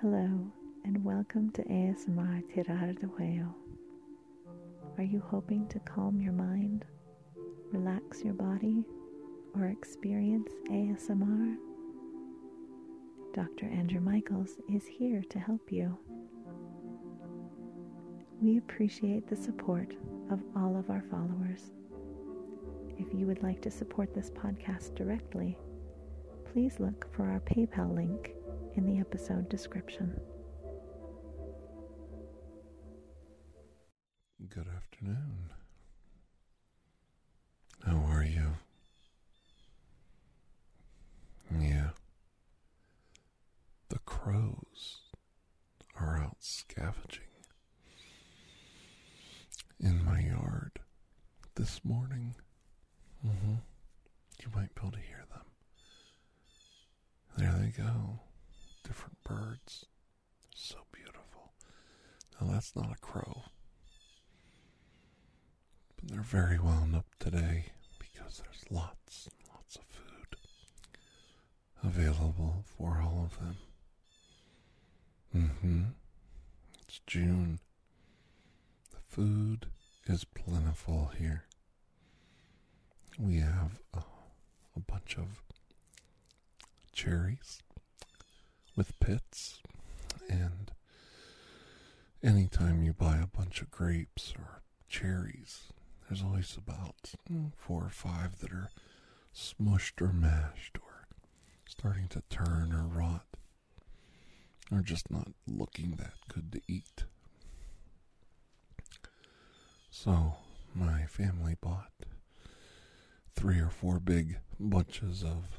Hello, and welcome to ASMR TirarADeguello. Are you hoping to calm your mind, relax your body, or experience ASMR? Dr. Andrew Michaels is here to help you. We appreciate the support of all of our followers. If you would like to support this podcast directly, please look for our PayPal link in the episode description. Good afternoon. How are you? Yeah. The crows are out scavenging in my yard this morning. Mm-hmm. You might be able to hear them. There they go. Different birds. So beautiful. Now that's not a crow. But they're very wound up today because there's lots and lots of food available for all of them. Mm-hmm. It's June. The food is plentiful here. We have a, a bunch of cherries with pits, and anytime you buy a bunch of grapes or cherries, there's always about four or five that are smushed or mashed or starting to turn or rot or just not looking that good to eat. So, my family bought three or four big bunches of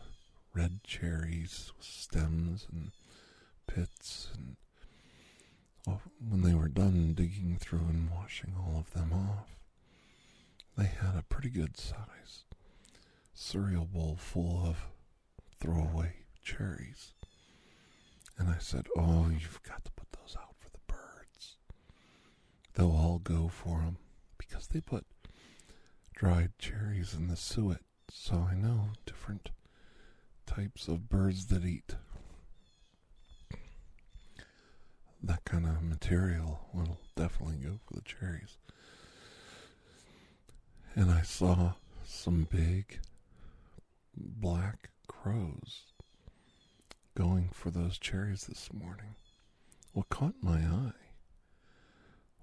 red cherries with stems and pits and when they were done digging through and washing all of them off they had a pretty good size cereal bowl full of throwaway cherries. And i said oh you've got to put those out for the birds. They'll all go for them because they put dried cherries in the suet. So i know different types of birds that eat that kind of material will definitely go for the cherries. And I saw some big black crows going for those cherries this morning. What caught my eye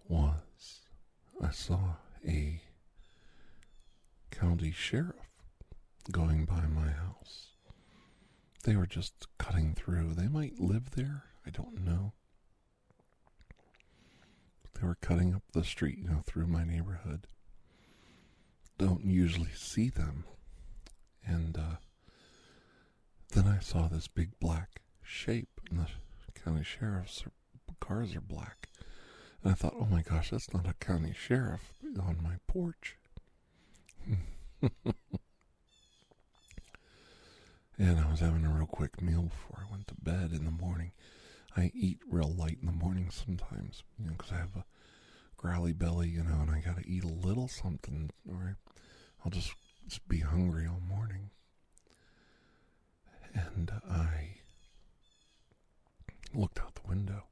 was I saw a county sheriff going by my house. They were just cutting through. They might live there. I don't know. They were cutting up the street, you know, through my neighborhood. Don't usually see them. And uh, then I saw this big black shape, and the county sheriff's cars are black. And I thought, oh my gosh, that's not a county sheriff on my porch. and I was having a real quick meal before I went to bed in the morning. I eat real light in the morning sometimes, you know, because I have a growly belly, you know, and I got to eat a little something, or I'll just, just be hungry all morning. And I looked out the window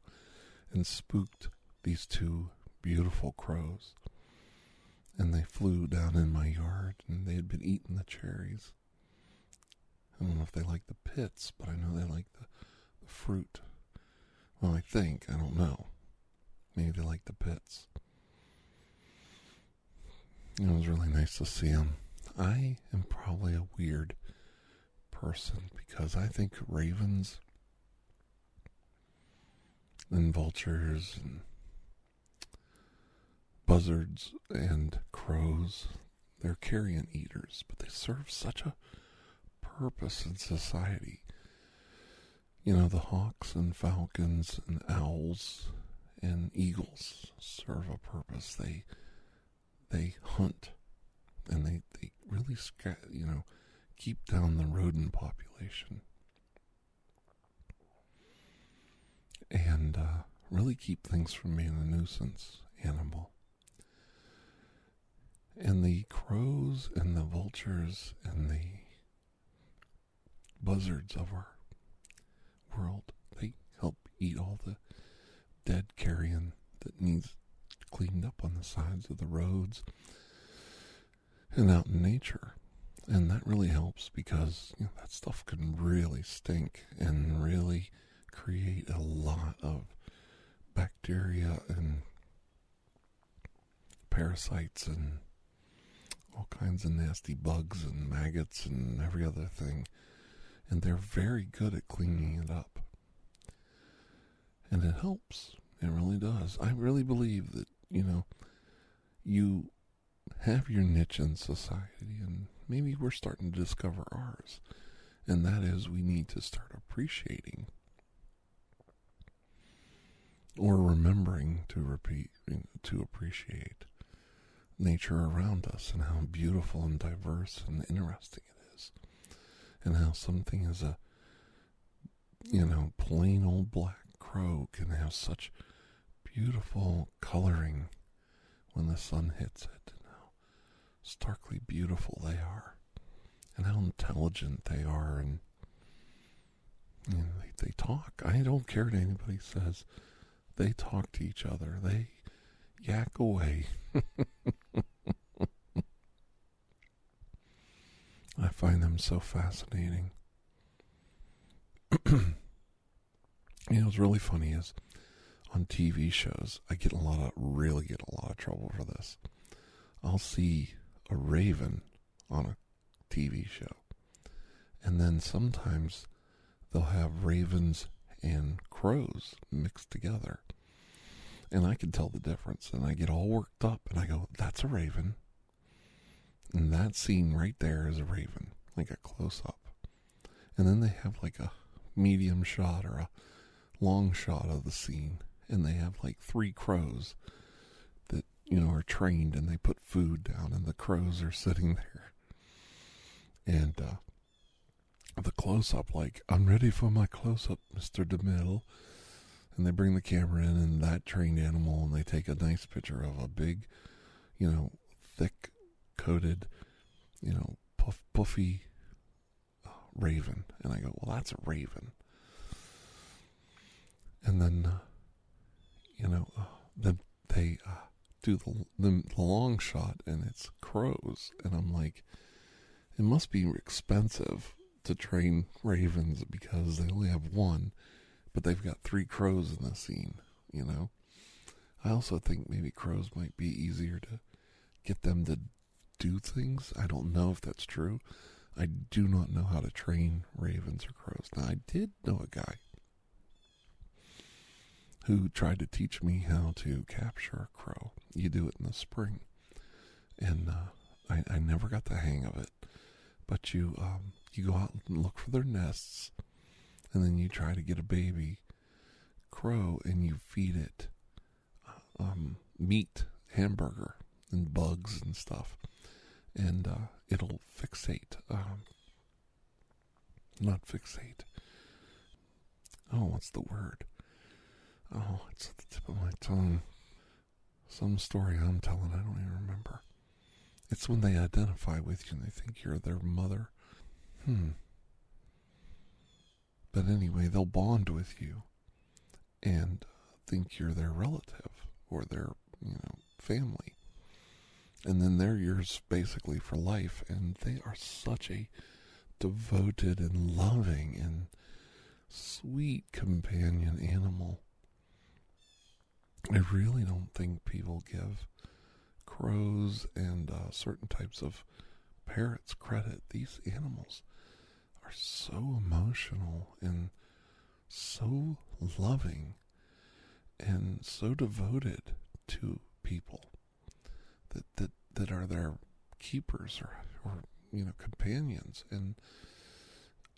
and spooked these two beautiful crows. And they flew down in my yard, and they had been eating the cherries. I don't know if they like the pits, but I know they like the, the fruit. Well, I think. I don't know. Maybe they like the pits. It was really nice to see them. I am probably a weird person because I think ravens and vultures and buzzards and crows, they're carrion eaters, but they serve such a purpose in society you know, the hawks and falcons and owls and eagles serve a purpose. They they hunt and they, they really you know keep down the rodent population and uh, really keep things from being a nuisance animal. And the crows and the vultures and the buzzards of our world. They help eat all the dead carrion that needs cleaned up on the sides of the roads and out in nature. And that really helps because you know, that stuff can really stink and really create a lot of bacteria and parasites and all kinds of nasty bugs and maggots and every other thing. And they're very good at cleaning it up. And it helps. It really does. I really believe that, you know, you have your niche in society, and maybe we're starting to discover ours. And that is, we need to start appreciating or remembering to repeat, to appreciate nature around us and how beautiful and diverse and interesting it is. And how something is a, you know, plain old black crow can have such beautiful coloring when the sun hits it, and how starkly beautiful they are, and how intelligent they are, and you know, they, they talk. I don't care what anybody says. They talk to each other. They yak away. I find them so fascinating. you know, what's really funny is on TV shows, I get a lot of, really get a lot of trouble for this. I'll see a raven on a TV show. And then sometimes they'll have ravens and crows mixed together. And I can tell the difference. And I get all worked up and I go, that's a raven. And that scene right there is a raven, like a close up. And then they have like a medium shot or a long shot of the scene and they have like three crows that you know are trained and they put food down and the crows are sitting there and uh, the close up like i'm ready for my close up mr demille and they bring the camera in and that trained animal and they take a nice picture of a big you know thick coated you know puff, puffy uh, raven. And i go well that's a raven. And then uh, you know, uh, then they uh, do the, the, the long shot and it's crows, and I'm like, it must be expensive to train ravens because they only have one, but they've got three crows in the scene. You know, I also think maybe crows might be easier to get them to do things. I don't know if that's true. I do not know how to train ravens or crows. Now, I did know a guy who tried to teach me how to capture a crow. You do it in the spring, and uh, I, I never got the hang of it. But you um, you go out and look for their nests, and then you try to get a baby crow, and you feed it uh, um, meat, hamburger, and bugs and stuff, and uh, it'll fixate. Um, not fixate. Oh, what's the word? Oh, it's at the tip of my tongue. Some story I'm telling, I don't even remember. It's when they identify with you and they think you're their mother. Hmm. But anyway, they'll bond with you and think you're their relative or their, you know, family. And then they're yours basically for life. And they are such a devoted and loving and sweet companion animal. I really don't think people give crows and uh, certain types of parrots credit. These animals are so emotional and so loving and so devoted to people that that, that are their keepers or, or you know companions. And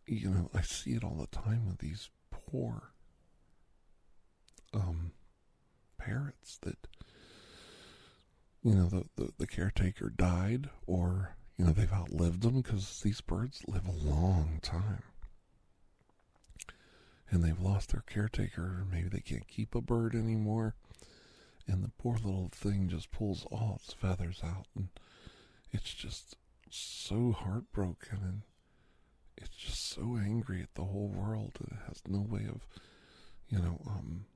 you know I see it all the time with these poor um parrots that you know the, the, the caretaker died or you know they've outlived them because these birds live a long time. And they've lost their caretaker. Maybe they can't keep a bird anymore and the poor little thing just pulls all its feathers out and it's just so heartbroken and it's just so angry at the whole world and it has no way of you know, um,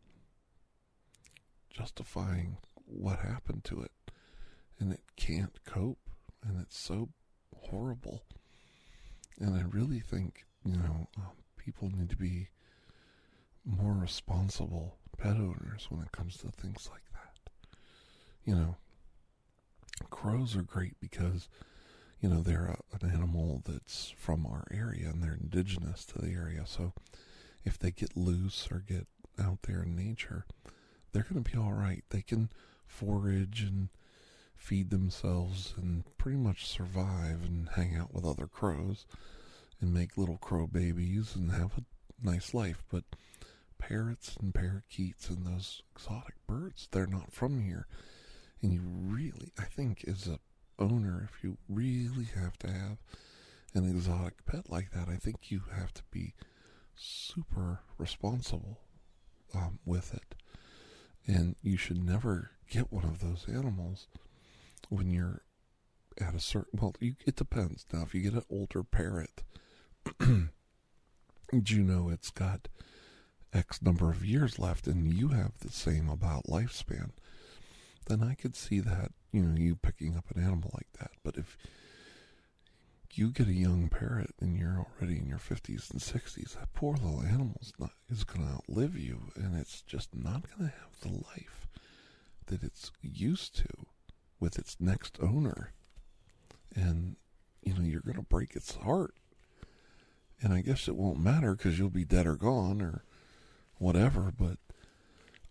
justifying what happened to it. And it can't cope. And it's so horrible. And I really think, you know, um, people need to be more responsible pet owners when it comes to things like. You know, crows are great because, you know, they're a, an animal that's from our area and they're indigenous to the area. So if they get loose or get out there in nature, they're going to be all right. They can forage and feed themselves and pretty much survive and hang out with other crows and make little crow babies and have a nice life. But parrots and parakeets and those exotic birds, they're not from here. And you really, I think, as a owner, if you really have to have an exotic pet like that, I think you have to be super responsible um, with it. And you should never get one of those animals when you're at a certain, well, you, it depends. Now, if you get an older parrot, you know it's got X number of years left and you have the same about lifespan, then I could see that, you know, you picking up an animal like that. But if you get a young parrot and you're already in your 50s and 60s, that poor little animal's not is going to outlive you and it's just not going to have the life that it's used to with its next owner. And you know, you're going to break its heart. And I guess it won't matter cuz you'll be dead or gone or whatever, but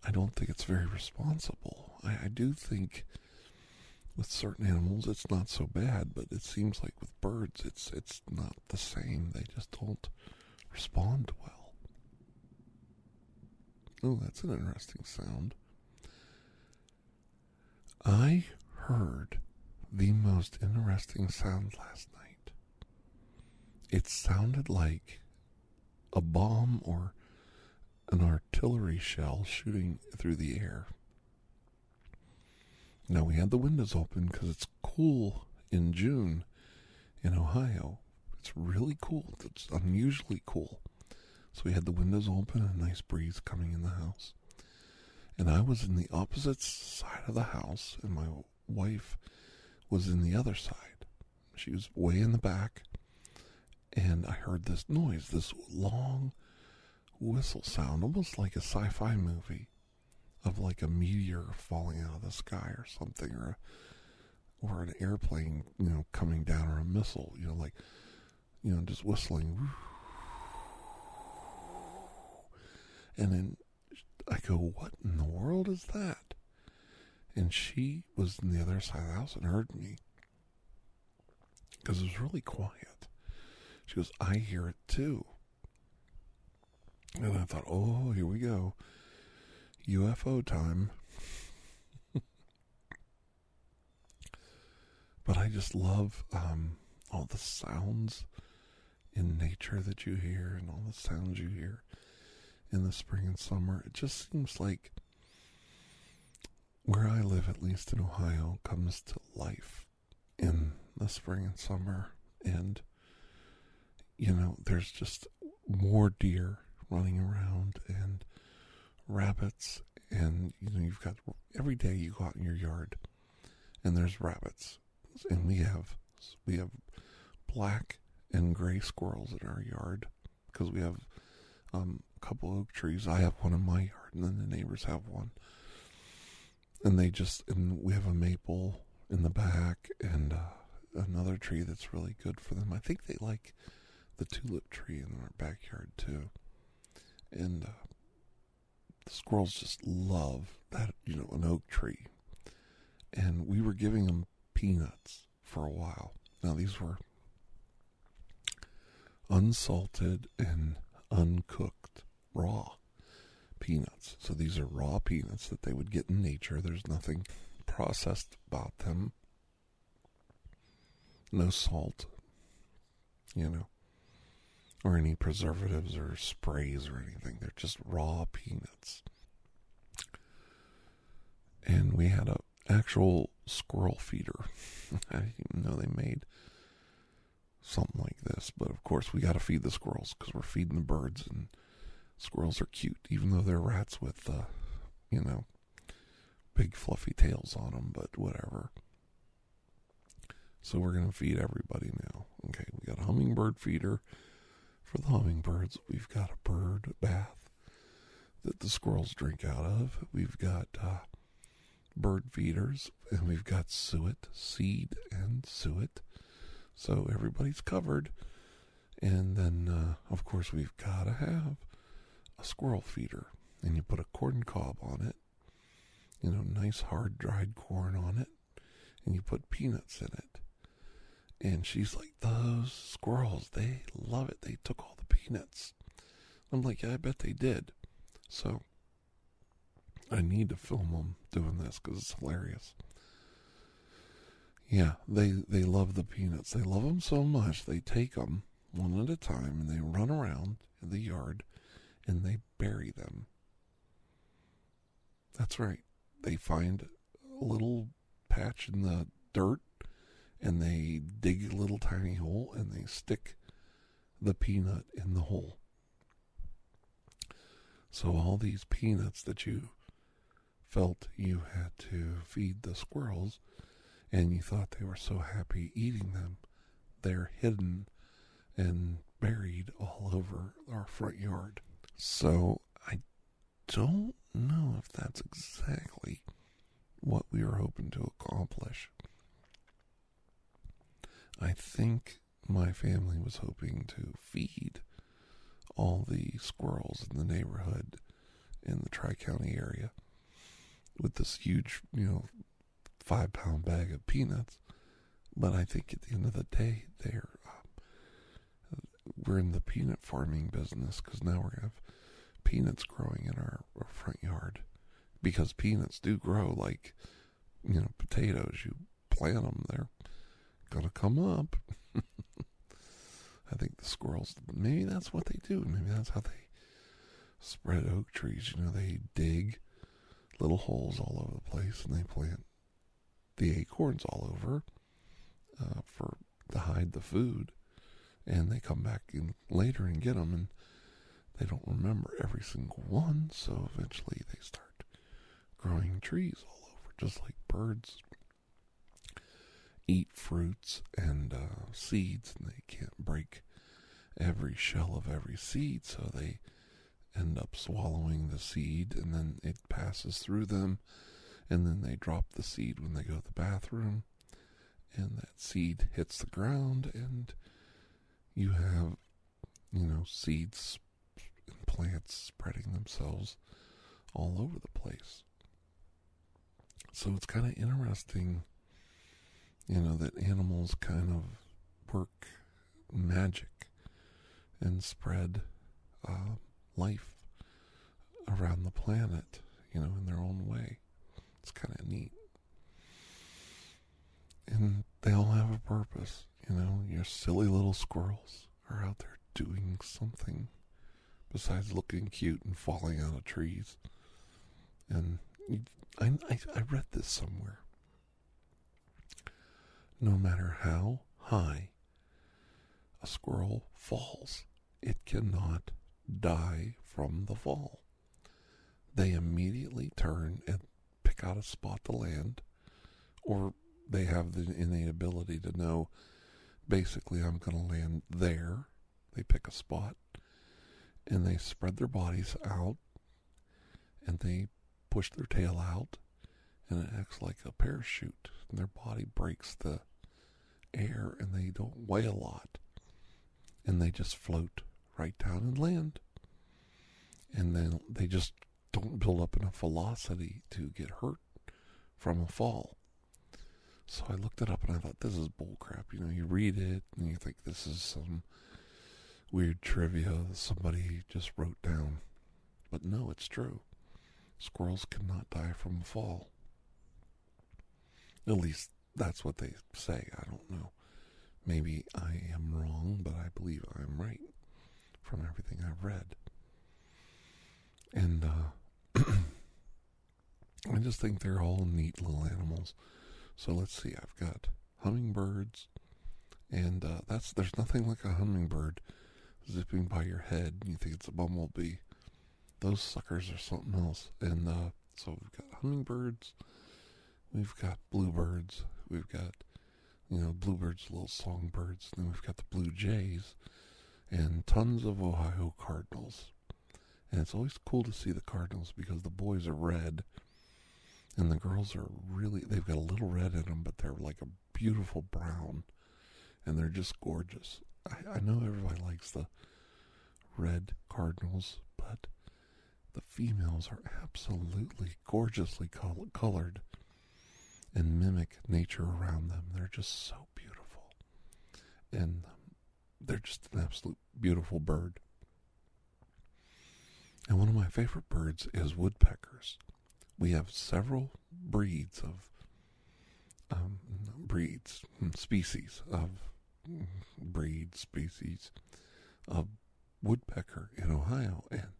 I don't think it's very responsible. I, I do think with certain animals it's not so bad, but it seems like with birds it's it's not the same. They just don't respond well. Oh, that's an interesting sound. I heard the most interesting sound last night. It sounded like a bomb or an artillery shell shooting through the air. Now we had the windows open because it's cool in June in Ohio. It's really cool. It's unusually cool. So we had the windows open and a nice breeze coming in the house. And I was in the opposite side of the house, and my wife was in the other side. She was way in the back, and I heard this noise, this long whistle sound, almost like a sci fi movie of like a meteor falling out of the sky or something, or a, or an airplane, you know, coming down, or a missile, you know, like you know, just whistling. And then I go, "What in the world is that?" And she was on the other side of the house and heard me because it was really quiet. She goes, "I hear it too." And I thought, "Oh, here we go." UFO time. but I just love um, all the sounds in nature that you hear and all the sounds you hear in the spring and summer. It just seems like where I live, at least in Ohio, comes to life in the spring and summer. And, you know, there's just more deer running around and rabbits and you know you've got every day you go out in your yard and there's rabbits. And we have we have black and gray squirrels in our yard because we have um, a couple oak trees. I have one in my yard and then the neighbors have one. And they just and we have a maple in the back and uh, another tree that's really good for them. I think they like the tulip tree in our backyard too. And uh, the squirrels just love that, you know, an oak tree. And we were giving them peanuts for a while. Now, these were unsalted and uncooked raw peanuts. So these are raw peanuts that they would get in nature. There's nothing processed about them. No salt, you know or any preservatives or sprays or anything. They're just raw peanuts. And we had a actual squirrel feeder. I didn't even know they made something like this, but of course we got to feed the squirrels because we're feeding the birds, and Squirrels are cute, even though they're rats with, uh, you know, big fluffy tails on them, but whatever. So we're to feed everybody now. Okay, we got a hummingbird feeder for the hummingbirds. We've got a bird bath that the squirrels drink out of. We've got uh, bird feeders, and we've got suet, seed, and suet. So everybody's covered. And then, uh, of course, we've got to have a squirrel feeder. And you put a corn cob on it, you know, nice hard dried corn on it, and you put peanuts in it. And she's like, Those squirrels, they love it. They took all the peanuts. I'm like, Yeah, I bet they did. So I need to film them doing this because it's hilarious. Yeah, they they love the peanuts. They love them so much they take them one at a time and they run around in the yard and they bury them. That's right. They find a little patch in the dirt and they dig a little tiny hole and they stick the peanut in the hole. So all these peanuts that you felt you had to feed the squirrels and you thought they were so happy eating them, they're hidden and buried all over our front yard. So I don't know if that's exactly what we were hoping to accomplish. I think my family was hoping to feed all the squirrels in the neighborhood in the Tri County area with this huge, you know, five pound bag of peanuts. But I think at the end of the day, they're uh, we're in the peanut farming business because now we're gonna have peanuts growing in our, our front yard because peanuts do grow like you know potatoes. You plant them, they're gonna come up. I think the squirrels maybe that's what they do. Maybe that's how they spread oak trees. You know, they dig little holes all over the place and they plant the acorns all over uh, for to hide the food. And they come back in later and get them, and they don't remember every single one. So eventually, they start growing trees all over, just like birds eat fruits and uh, seeds, and they can't break every shell of every seed, so they end up swallowing the seed, and then it passes through them, and then they drop the seed when they go to the bathroom, and that seed hits the ground, and you have, you know, seeds and plants spreading themselves all over the place. So it's kind of interesting, you know, that animals kind of work magic and spread uh, life around the planet, you know, in their own way. It's kind of neat. And they all have a purpose, you know. Your silly little squirrels are out there doing something besides looking cute and falling out of trees. And I, I, I read this somewhere. No matter how high a squirrel falls, it cannot die from the fall. They immediately turn and pick out a spot to land, or they have the innate ability to know basically, I'm going to land there. They pick a spot and they spread their bodies out and they push their tail out and it acts like a parachute and their body breaks the air and they don't weigh a lot and they just float right down and land and then they just don't build up enough velocity to get hurt from a fall so I looked it up and I thought this is bullcrap. You know, you read it and you think this is some weird trivia somebody just wrote down. But no, it's true. Squirrels cannot die from a fall. At least that's what they say. I don't know. Maybe I am wrong, but I believe I'm right from everything I've read. And uh, I just think they're all neat little animals. So let's see. I've got hummingbirds, and uh, that's there's nothing like a hummingbird zipping by your head, and you think it's a bumblebee. those suckers are something else. And uh, so we've got hummingbirds, we've got bluebirds, we've got you know bluebirds, little songbirds, and then we've got the blue jays, and tons of Ohio cardinals. And it's always cool to see the cardinals because the boys are red, and the girls are really they've got a little red in them, but they're like a beautiful brown, and they're just gorgeous. I, I know everybody likes the red cardinals, but the females are absolutely gorgeously col- colored and mimic nature around them. They're just so beautiful. And um, they're just an absolute beautiful bird. And one of my favorite birds is woodpeckers. We have several breeds of um, breeds, hmm, species of hmm, breed species of woodpecker in Ohio, and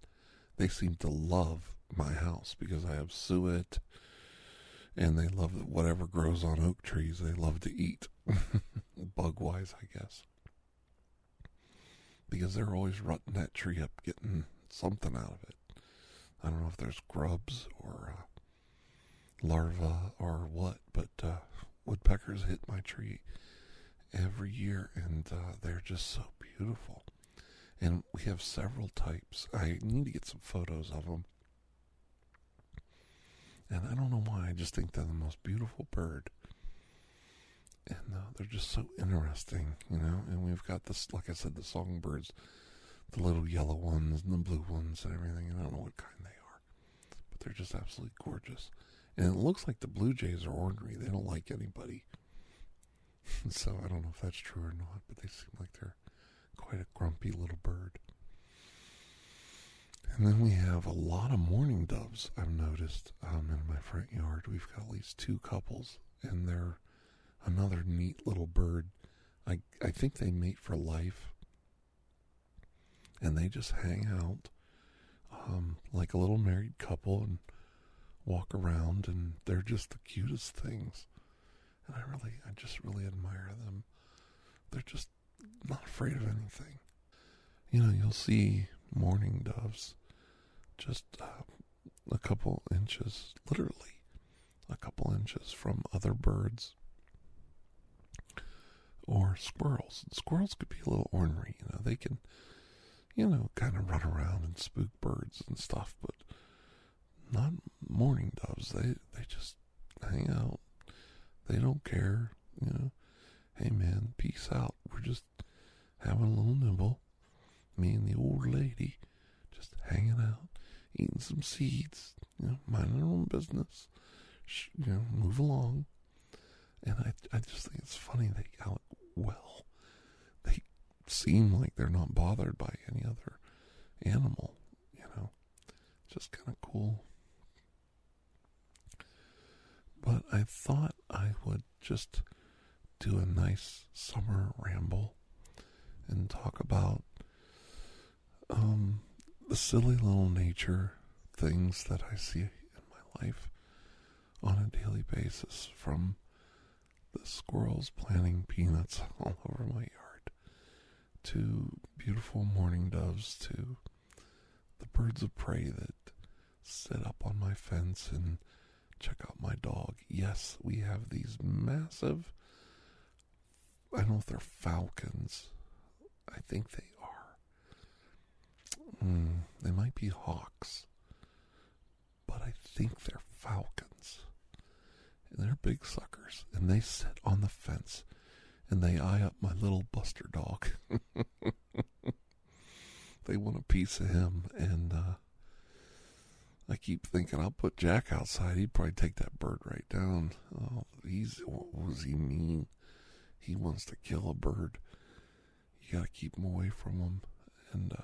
they seem to love my house because I have suet, and they love whatever grows on oak trees. They love to eat, bug wise, I guess, because they're always rutting that tree up, getting something out of it. I don't know if there's grubs or uh, larvae or what, but uh, woodpeckers hit my tree every year, and uh, they're just so beautiful. And we have several types. I need to get some photos of them. And I don't know why, I just think they're the most beautiful bird. And uh, they're just so interesting, you know. And we've got this, like I said, the songbirds, the little yellow ones and the blue ones and everything. And I don't know what kind they are, but they're just absolutely gorgeous. And it looks like the blue jays are ornery. They don't like anybody. so I don't know if that's true or not, but they seem like they're quite a grumpy little bird. And then we have a lot of mourning doves, I've noticed, um, in my front yard. We've got at least two couples, and they're another neat little bird. I, I think they mate for life, and they just hang out um, like a little married couple and walk around, and they're just the cutest things. And I really, I just really admire them. They're just not afraid of anything. You know, you'll see mourning doves just uh, a couple inches, literally a couple inches from other birds or squirrels. Squirrels could be a little ornery, you know, they can, you know, kind of run around and spook birds and stuff, but not mourning doves. They they just hang out. They don't care, you know. Hey man, peace out. We're just having a little nibble. Me and the old lady just hanging out, eating some seeds, you know, minding our own business. You know, move along. And I, I just think it's funny that how well they seem like they're not bothered by any other animal. You know, just kind of cool. But I thought I would just do a nice summer ramble and talk about um, the silly little nature things that I see in my life on a daily basis from the squirrels planting peanuts all over my yard to beautiful mourning doves to the birds of prey that sit up on my fence and check out my dog. Yes, we have these massive I don't know if they're falcons. I think they. Mm, they might be hawks, but I think they're falcons. And they're big suckers, and they sit on the fence and they eye up my little Buster dog. they want a piece of him, and uh, I keep thinking I'll put Jack outside. He'd probably take that bird right down. Oh, he's what was he mean? he wants to kill a bird, you got to keep him away from him. And uh,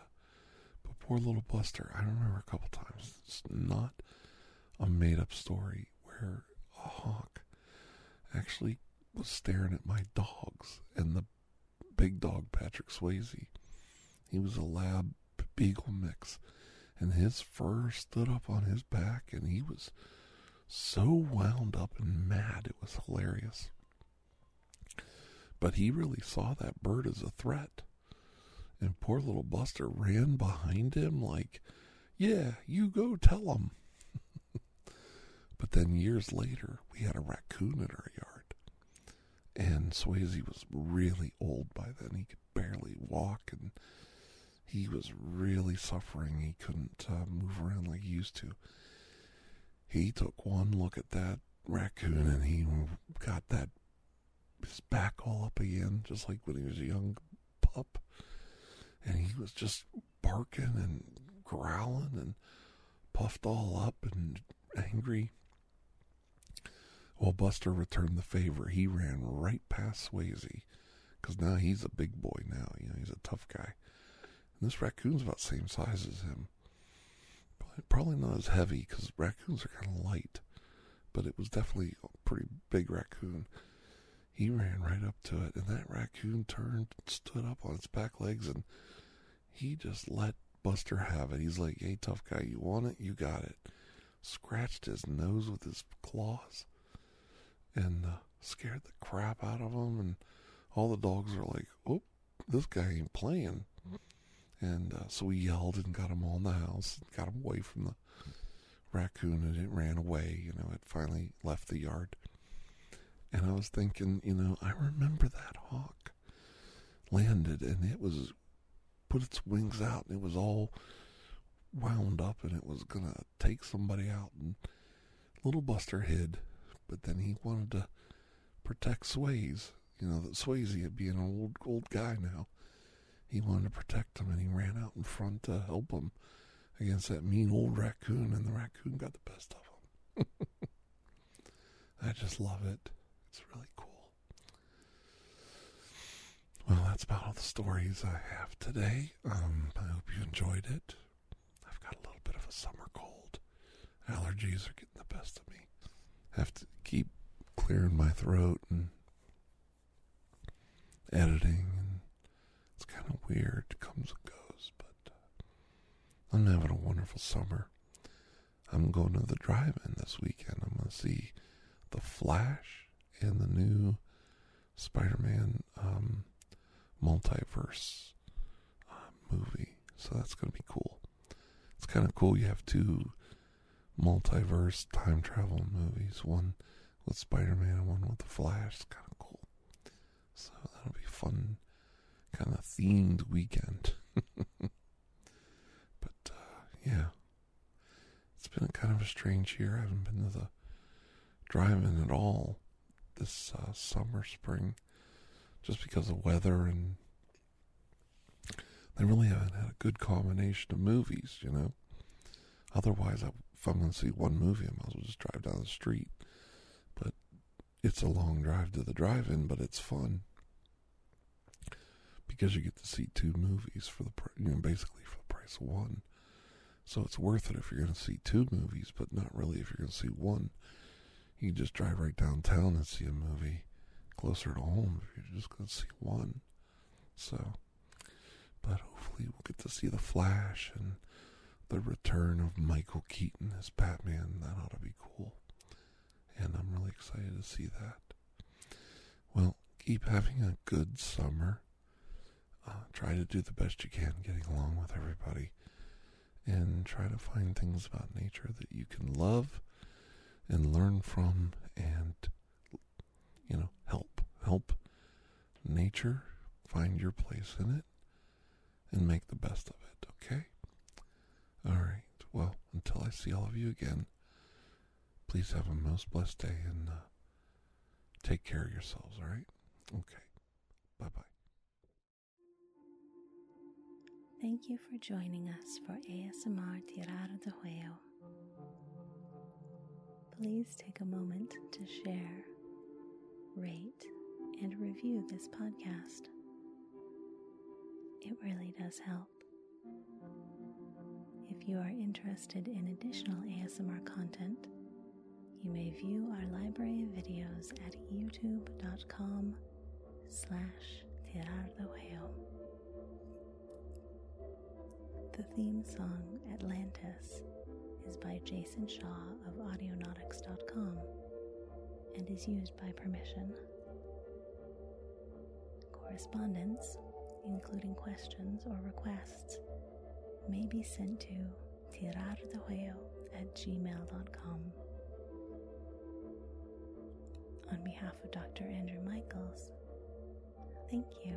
poor little Buster, I remember a couple times. It's not a made-up story where a hawk actually was staring at my dogs and the big dog Patrick Swayze. He was a lab beagle mix, and his fur stood up on his back, and he was so wound up and mad. It was hilarious. But he really saw that bird as a threat. And poor little Buster ran behind him like, Yeah, you go tell them. but then years later, we had a raccoon in our yard. And Swayze was really old by then. He could barely walk, and he was really suffering. He couldn't uh, move around like he used to. He took one look at that raccoon and he got that his back all up again, just like when he was a young pup. And he was just barking and growling and puffed all up and angry. Well, Buster returned the favor. He ran right past Swayze because now he's a big boy now. You know, he's a tough guy. And this raccoon's about the same size as him. Probably not as heavy because raccoons are kind of light, but it was definitely a pretty big raccoon. He ran right up to it, and that raccoon turned, stood up on its back legs, and he just let Buster have it. He's like, hey, tough guy, you want it? You got it. Scratched his nose with his claws and uh, scared the crap out of him. And all the dogs were like, oh, this guy ain't playing. And uh, so we yelled and got him all in the house, got him away from the raccoon, and it ran away. You know, it finally left the yard. And I was thinking, you know, I remember that hawk landed and it was put its wings out and it was all wound up and it was going to take somebody out. And little Buster hid, but then he wanted to protect Swayze. You know, that Swayze being an old, old guy now. He wanted to protect him and he ran out in front to help him against that mean old raccoon, and the raccoon got the best of him. I just love it. It's really cool. Well, that's about all the stories I have today. Um, I hope you enjoyed it. I've got a little bit of a summer cold. Allergies are getting the best of me. I have to keep clearing my throat and editing, and it's kind of weird. It comes and goes, but uh, I'm having a wonderful summer. I'm going to the drive-in this weekend. I'm going to see The Flash in the new Spider-Man um, multiverse uh, movie. So that's going to be cool. It's kind of cool. You have two multiverse time travel movies, one with Spider-Man and one with the Flash. It's kind of cool. So that'll be fun, kind of themed weekend. but uh, yeah, it's been kind of a strange year. I haven't been to the drive-in at all this uh, summer, spring, just because of weather and they really haven't had a good combination of movies, you know. Otherwise, I, if I'm going to see one movie, I might as well just drive down the street. But it's a long drive to the drive-in, but it's fun because you get to see two movies for the you know basically for the price of one. So it's worth it if you're going to see two movies, but not really if you're going to see one you can just drive right downtown and see a movie closer to home if you're just going to see one. So, but hopefully we'll get to see The Flash and the return of Michael Keaton as Batman. That ought to be cool. And I'm really excited to see that. Well, keep having a good summer. Uh, try to do the best you can getting along with everybody. And try to find things about nature that you can love and learn from and you know help help nature find your place in it and make the best of it okay? All right. Well until i see all of you again please have a most blessed day and uh, take care of yourselves all right? Okay. Bye bye Thank you for joining us for ASMR Tirar de Juego please take a moment to share, rate, and review this podcast. It really does help. If you are interested in additional ASMR content, you may view our library of videos at youtube.com slash. The theme song Atlantis is by Jason Shaw of Audionautix.com and is used by permission. Correspondence, including questions or requests, may be sent to TirarADeguello at gmail.com. On behalf of Dr. Andrew Michaels, thank you